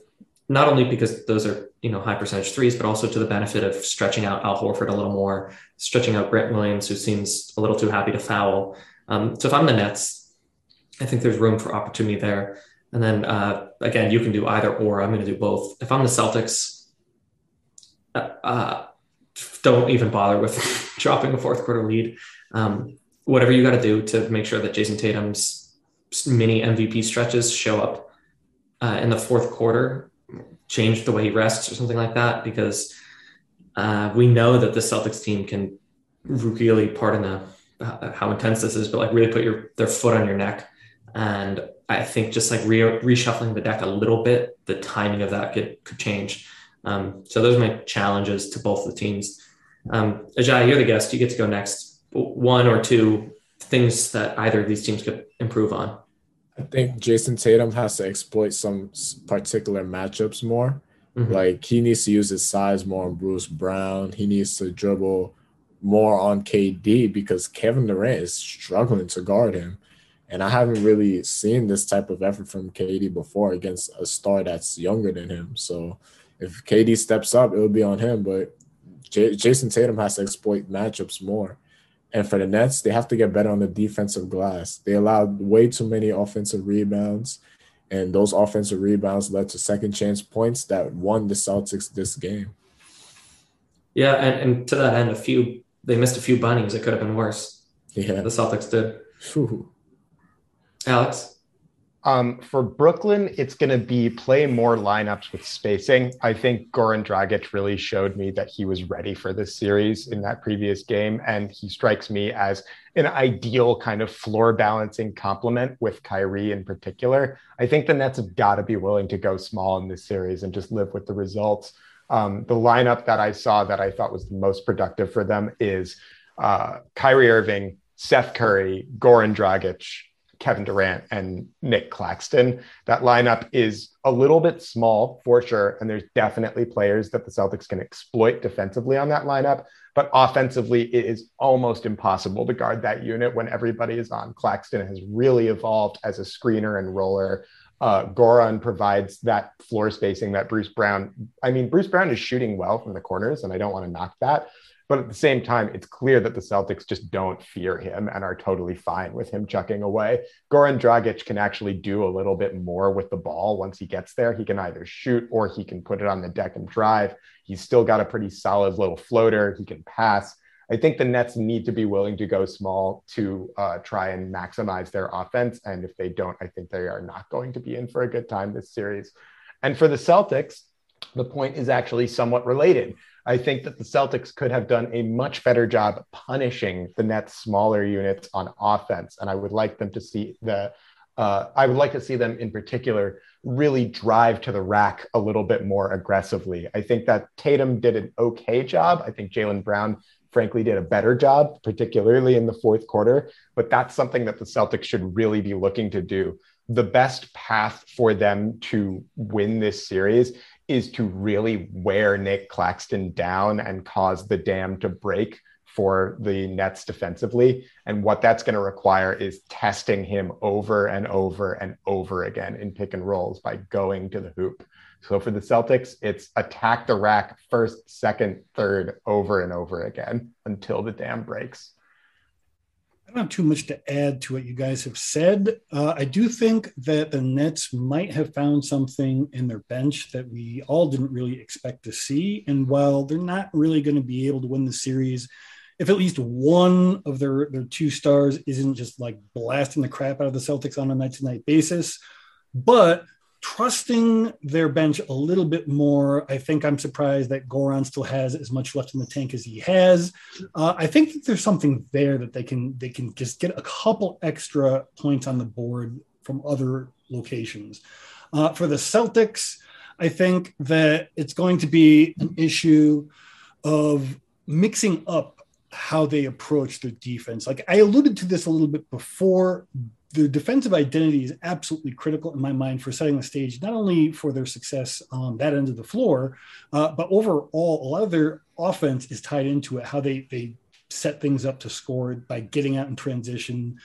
not only because those are, you know, high percentage threes, but also to the benefit of stretching out Al Horford a little more, stretching out Grant Williams, who seems a little too happy to foul. Um, so if I'm the Nets, I think there's room for opportunity there. And then uh, again, you can do either or. I'm going to do both. If I'm the Celtics, uh, don't even bother with dropping a fourth quarter lead. Um, whatever you got to do to make sure that Jayson Tatum's mini MVP stretches show up uh, in the fourth quarter, change the way he rests or something like that, because uh, we know that the Celtics team can really, pardon the uh, how intense this is, but like really put your their foot on your neck. And I think just like re- reshuffling the deck a little bit, the timing of that could could change. Um, so those are my challenges to both the teams. Um, Ajay, you're the guest. You get to go next. One or two things that either of these teams could improve on. I think Jayson Tatum has to exploit some particular matchups more. Mm-hmm. Like he needs to use his size more on Bruce Brown. He needs to dribble more on KD because Kevin Durant is struggling to guard him. And I haven't really seen this type of effort from KD before against a star that's younger than him. So if KD steps up, it'll be on him. But J- Jayson Tatum has to exploit matchups more. And for the Nets, they have to get better on the defensive glass. They allowed way too many offensive rebounds, and those offensive rebounds led to second chance points that won the Celtics this game. Yeah, and, and to that end, a few they missed a few bunnies. It could have been worse. Yeah, the Celtics did. Whew. Alex. Um, for Brooklyn, it's going to be play more lineups with spacing. I think Goran Dragic really showed me that he was ready for this series in that previous game, and he strikes me as an ideal kind of floor balancing complement with Kyrie in particular. I think the Nets have got to be willing to go small in this series and just live with the results. Um, the lineup that I saw that I thought was the most productive for them is uh, Kyrie Irving, Seth Curry, Goran Dragic, Kevin Durant and Nic Claxton. That lineup is a little bit small for sure. And there's definitely players that the Celtics can exploit defensively on that lineup. But offensively, it is almost impossible to guard that unit when everybody is on. Claxton has really evolved as a screener and roller. Uh, Goran provides that floor spacing that Bruce Brown. I mean, Bruce Brown is shooting well from the corners, and I don't want to knock that But at the same time, it's clear that the Celtics just don't fear him and are totally fine with him chucking away. Goran Dragic can actually do a little bit more with the ball once he gets there. He can either shoot or he can put it on the deck and drive. He's still got a pretty solid little floater. He can pass. I think the Nets need to be willing to go small to uh, try and maximize their offense. And if they don't, I think they are not going to be in for a good time this series. And for the Celtics, the point is actually somewhat related. I think that the Celtics could have done a much better job punishing the Nets' smaller units on offense, and I would like them to see the. Uh, I would like to see them in particular really drive to the rack a little bit more aggressively. I think that Tatum did an okay job. I think Jaylen Brown, frankly, did a better job, particularly in the fourth quarter. But that's something that the Celtics should really be looking to do. The best path for them to win this series is to really wear Nic Claxton down and cause the dam to break for the Nets defensively. And what that's going to require is testing him over and over and over again in pick and rolls by going to the hoop. So for the Celtics, it's attack the rack first, second, third, over and over again until the dam breaks. I don't have too much to add to what you guys have said. Uh, I do think that the Nets might have found something in their bench that we all didn't really expect to see. And while they're not really going to be able to win the series, if at least one of their, their two stars isn't just like blasting the crap out of the Celtics on a night to night basis, but trusting their bench a little bit more. I think I'm surprised that Goran still has as much left in the tank as he has. Uh, I think that there's something there that they can they can just get a couple extra points on the board from other locations. Uh, for the Celtics, I think that it's going to be an issue of mixing up how they approach their defense. Like I alluded to this a little bit before, the defensive identity is absolutely critical in my mind for setting the stage, not only for their success on that end of the floor, uh, but overall, a lot of their offense is tied into it, how they, they set things up to score by getting out in transition.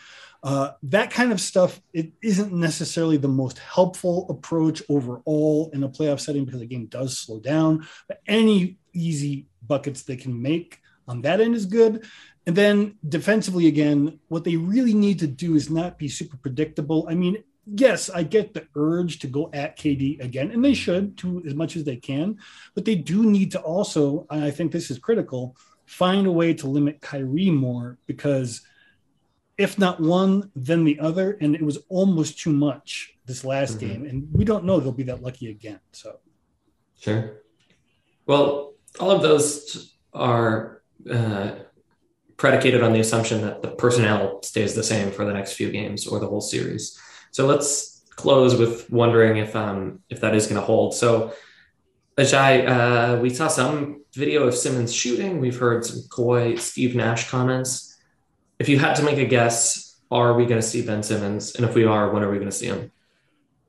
Uh, that kind of stuff, it isn't necessarily the most helpful approach overall in a playoff setting because the game does slow down. But any easy buckets they can make on that end is good. And then defensively, again, what they really need to do is not be super predictable. I mean, yes, I get the urge to go at KD again, and they should to as much as they can, but they do need to also, and I think this is critical, find a way to limit Kyrie more because if not one, then the other. And it was almost too much this last mm-hmm. game. And we don't know they'll be that lucky again. So, sure. Well, all of those are uh, predicated on the assumption that the personnel stays the same for the next few games or the whole series. So let's close with wondering if um, if that is going to hold. So, Ajay, uh, we saw some video of Simmons shooting. We've heard some Kawhi, Steve Nash comments. If you had to make a guess, are we going to see Ben Simmons? And if we are, when are we going to see him?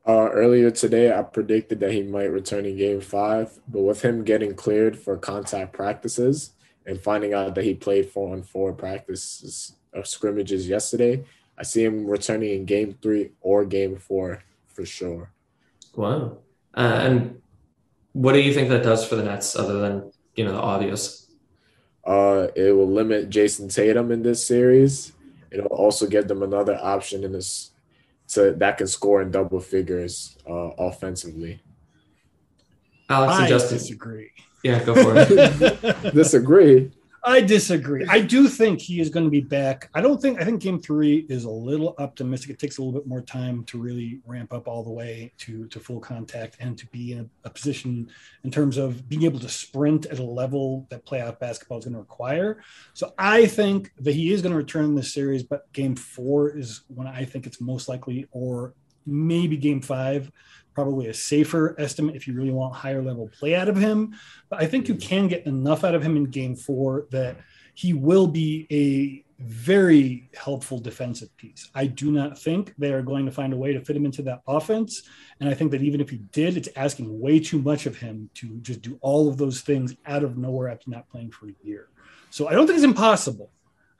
Uh, earlier today, I predicted that he might return in game five, but with him getting cleared for contact practices, and finding out that he played four on four practices of scrimmages yesterday, I see him returning in game three or game four for sure. Wow. Uh, and what do you think that does for the Nets other than, you know, the obvious? Uh, it will limit Jayson Tatum in this series. It'll also give them another option in this so that can score in double figures uh, offensively. Alex and I Justin disagree. Yeah, go for it. Disagree. I disagree. I do think he is going to be back. I don't think. I think Game Three is a little optimistic. It takes a little bit more time to really ramp up all the way to to full contact and to be in a, a position in terms of being able to sprint at a level that playoff basketball is going to require. So I think that he is going to return in this series, but Game Four is when I think it's most likely, or maybe Game Five probably a safer estimate if you really want higher level play out of him. But I think you can get enough out of him in game four that he will be a very helpful defensive piece. I do not think they are going to find a way to fit him into that offense. And I think that even if he did, it's asking way too much of him to just do all of those things out of nowhere after not playing for a year. So I don't think it's impossible.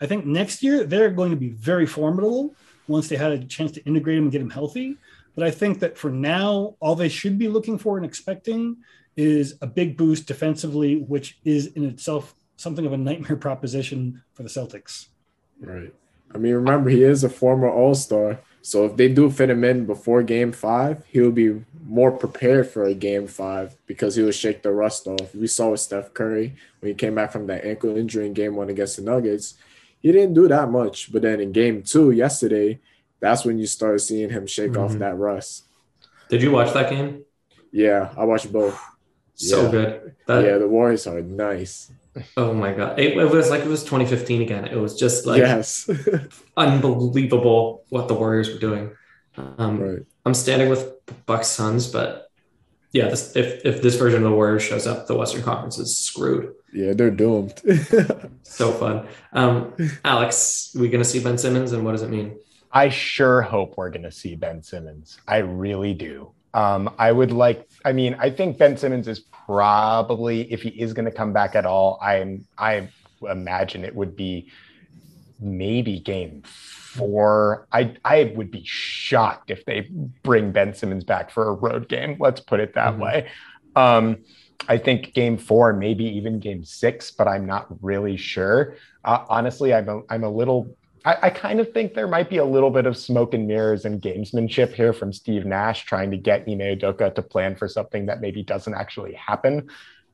I think next year they're going to be very formidable once they had a chance to integrate him and get him healthy. But I think that for now, all they should be looking for and expecting is a big boost defensively, which is in itself something of a nightmare proposition for the Celtics. Right. I mean, remember he is a former All Star, so if they do fit him in before Game Five, he'll be more prepared for a Game Five because he will shake the rust off. We saw with Steph Curry when he came back from that ankle injury in Game One against the Nuggets. He didn't do that much, but then in Game Two yesterday, that's when you started seeing him shake mm-hmm. off that rust. Did you watch that game? Yeah, I watched both. So yeah. good. That, yeah, the Warriors are nice. Oh my god! It, it, was like it was 2015 again. It was just like yes, unbelievable what the Warriors were doing. Um, right. I'm standing with Bucks Suns, but yeah, this, if if this version of the Warriors shows up, the Western Conference is screwed. Yeah, they're doomed. so fun. Um, Alex, we gonna see Ben Simmons, and what does it mean? I sure hope we're gonna see Ben Simmons. I really do. Um, I would like. I mean, I think Ben Simmons is probably, if he is going to come back at all, I'm I imagine it would be maybe Game Four. I I would be shocked if they bring Ben Simmons back for a road game. Let's put it that mm-hmm. way. Um, I think Game Four, maybe even Game Six, but I'm not really sure. Uh, honestly, I'm a, I'm a little I, I, kind of think there might be a little bit of smoke and mirrors and gamesmanship here from Steve Nash trying to get Ime Udoka to plan for something that maybe doesn't actually happen.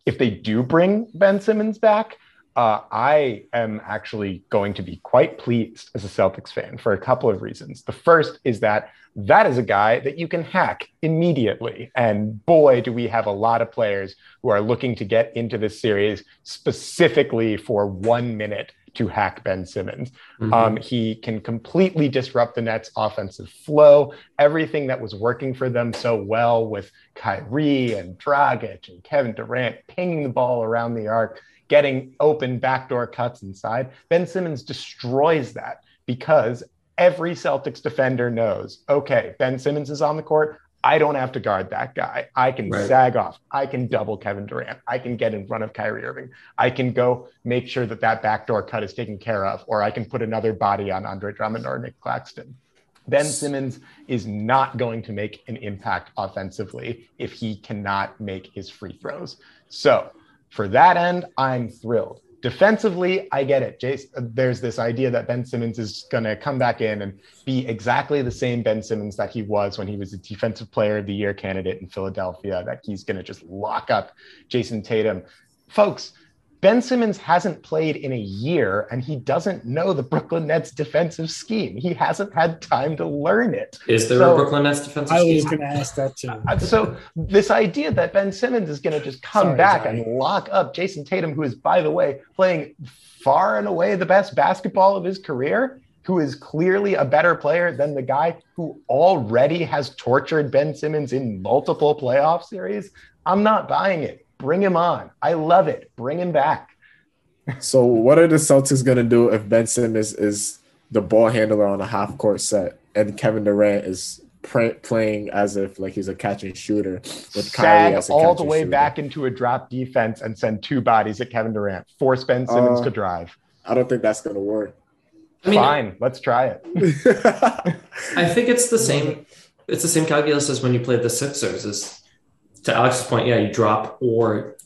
If they do bring Ben Simmons back, uh, I am actually going to be quite pleased as a Celtics fan for a couple of reasons. The first is that that is a guy that you can hack immediately. And boy, do we have a lot of players who are looking to get into this series specifically for one minute to hack Ben Simmons. Mm-hmm. Um, he can completely disrupt the Nets' offensive flow. Everything that was working for them so well with Kyrie and Dragic and Kevin Durant pinging the ball around the arc, getting open backdoor cuts inside. Ben Simmons destroys that because every Celtics defender knows okay, Ben Simmons is on the court. I don't have to guard that guy. I can right. sag off. I can double Kevin Durant. I can get in front of Kyrie Irving. I can go make sure that that backdoor cut is taken care of, or I can put another body on Andre Drummond or Nic Claxton. Ben Simmons is not going to make an impact offensively if he cannot make his free throws. So, for that end, I'm thrilled. Defensively, I get it. Jason, there's this idea that Ben Simmons is going to come back in and be exactly the same Ben Simmons that he was when he was a defensive player of the year candidate in Philadelphia, that he's going to just lock up Jayson Tatum. Folks, Ben Simmons hasn't played in a year and he doesn't know the Brooklyn Nets defensive scheme. He hasn't had time to learn it. Is there so, a Brooklyn Nets defensive scheme? I was going to ask that too. Uh, so, this idea that Ben Simmons is going to just come Sorry, back and lock up Jayson Tatum, who is, by the way, playing far and away the best basketball of his career, who is clearly a better player than the guy who already has tortured Ben Simmons in multiple playoff series, I'm not buying it. Bring him on. I love it. Bring him back. so, what are the Celtics going to do if Ben Simmons is the ball handler on a half court set and Kevin Durant is playing as if like he's a catch and shooter with Kyrie as a all the way shooter. back into a drop defense and send two bodies at Kevin Durant. Force Ben Simmons uh, to drive. I don't think that's going to work. I mean, Fine, let's try it. I think it's the same. It's the same calculus as when you played the Sixers. Is to Alex's point, yeah, you drop or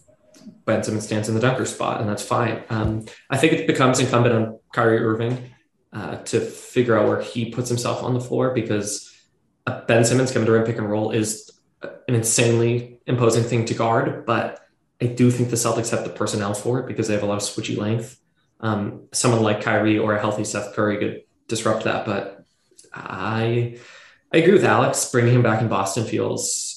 Ben Simmons stands in the dunker spot, and that's fine. Um, I think it becomes incumbent on Kyrie Irving uh, to figure out where he puts himself on the floor because Ben Simmons coming to rim pick and roll is an insanely imposing thing to guard, but I do think the Celtics have the personnel for it because they have a lot of switchy length. Um, someone like Kyrie or a healthy Seth Curry could disrupt that, but I I agree with Alex. Bringing him back in Boston feels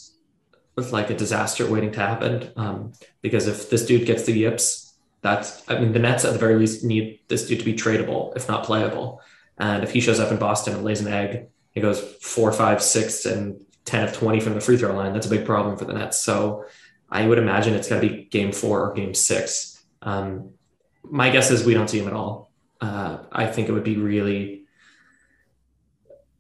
like a disaster waiting to happen. Um, because if this dude gets the yips, that's I mean the Nets at the very least need this dude to be tradable, if not playable. And if he shows up in Boston and lays an egg, he goes four, five, six, and ten of twenty from the free throw line. That's a big problem for the Nets. So I would imagine it's going to be game four or game six. Um, my guess is we don't see him at all. Uh, I think it would be really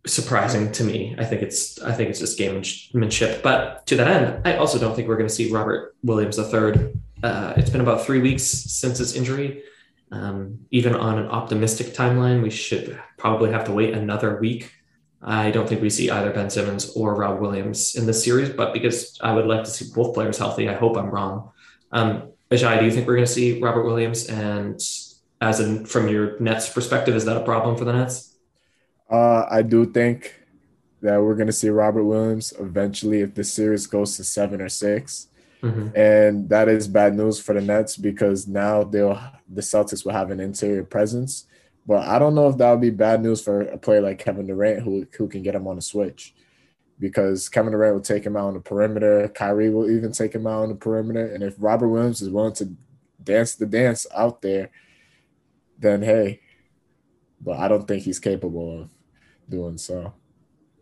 surprising to me. I think it's I think it's just gamemanship. But to that end, I also don't think we're going to see Robert Williams III. Uh, it's been about three weeks since his injury. Um, even on an optimistic timeline, we should probably have to wait another week. I don't think we see either Ben Simmons or Rob Williams in this series, but because I would like to see both players healthy, I hope I'm wrong. Um, Ajay, do you think we're going to see Robert Williams? And as in from your Nets perspective, is that a problem for the Nets? Uh, I do think that we're going to see Robert Williams eventually if the series goes to seven or 6 mm-hmm. and that is bad news for the Nets because now they'll the Celtics will have an interior presence. But I don't know if that would be bad news for a player like Kevin Durant who who can get him on a switch because Kevin Durant will take him out on the perimeter. Kyrie will even take him out on the perimeter. And if Robert Williams is willing to dance the dance out there, then hey. But I don't think he's capable of doing so.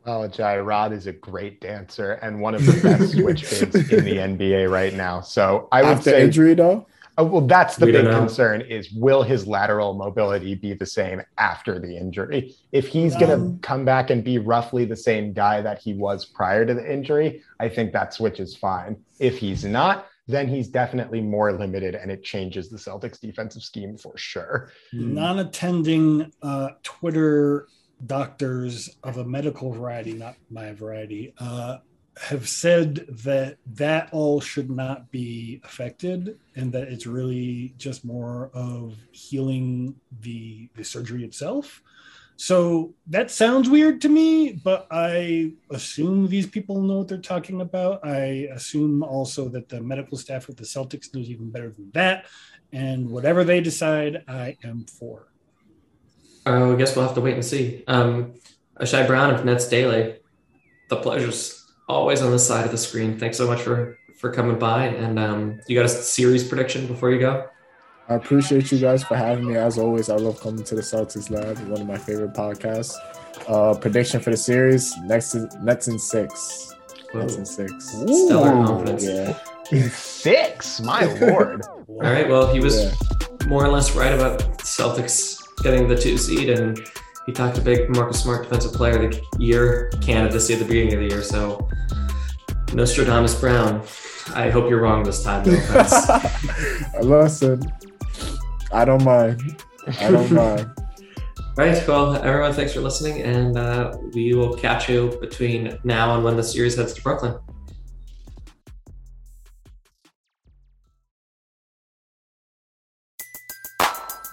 Oh, Jai Rod is a great dancer and one of the best switch kids in the NBA right now. So I would After say injury though. Oh, well, that's the we big concern is will his lateral mobility be the same after the injury? If he's um, going to come back and be roughly the same guy that he was prior to the injury, I think that switch is fine. If he's not, then he's definitely more limited and it changes the Celtics defensive scheme for sure. Non attending uh, Twitter doctors of a medical variety, not my variety, uh, have said that that all should not be affected and that it's really just more of healing the the surgery itself. So that sounds weird to me but i assume these people know what they're talking about. I assume also that the medical staff at the celtics knows even better than that. And whatever they decide i am for i guess we'll have to wait and see um Ashai Brown of Nets Daily, the pleasure's always on the side of the screen. Thanks so much for for coming by. And um, you got a series prediction before you go? I appreciate you guys for having me. As always, I love coming to the Celtics Lab, one of my favorite podcasts. Uh, prediction for the series: next Nets in six. Whoa. Nets in six. Ooh. Stellar confidence. Yeah. six, my lord. All right. Well, he was yeah. more or less right about Celtics getting the two seed and he talked a big Marcus Smart defensive player of the year candidacy at the beginning of the year. So Nostradamus Brown, I hope you're wrong this time. No Listen, I don't mind. I don't mind. Right. Well, everyone, thanks for listening, and uh, we will catch you between now and when the series heads to Brooklyn.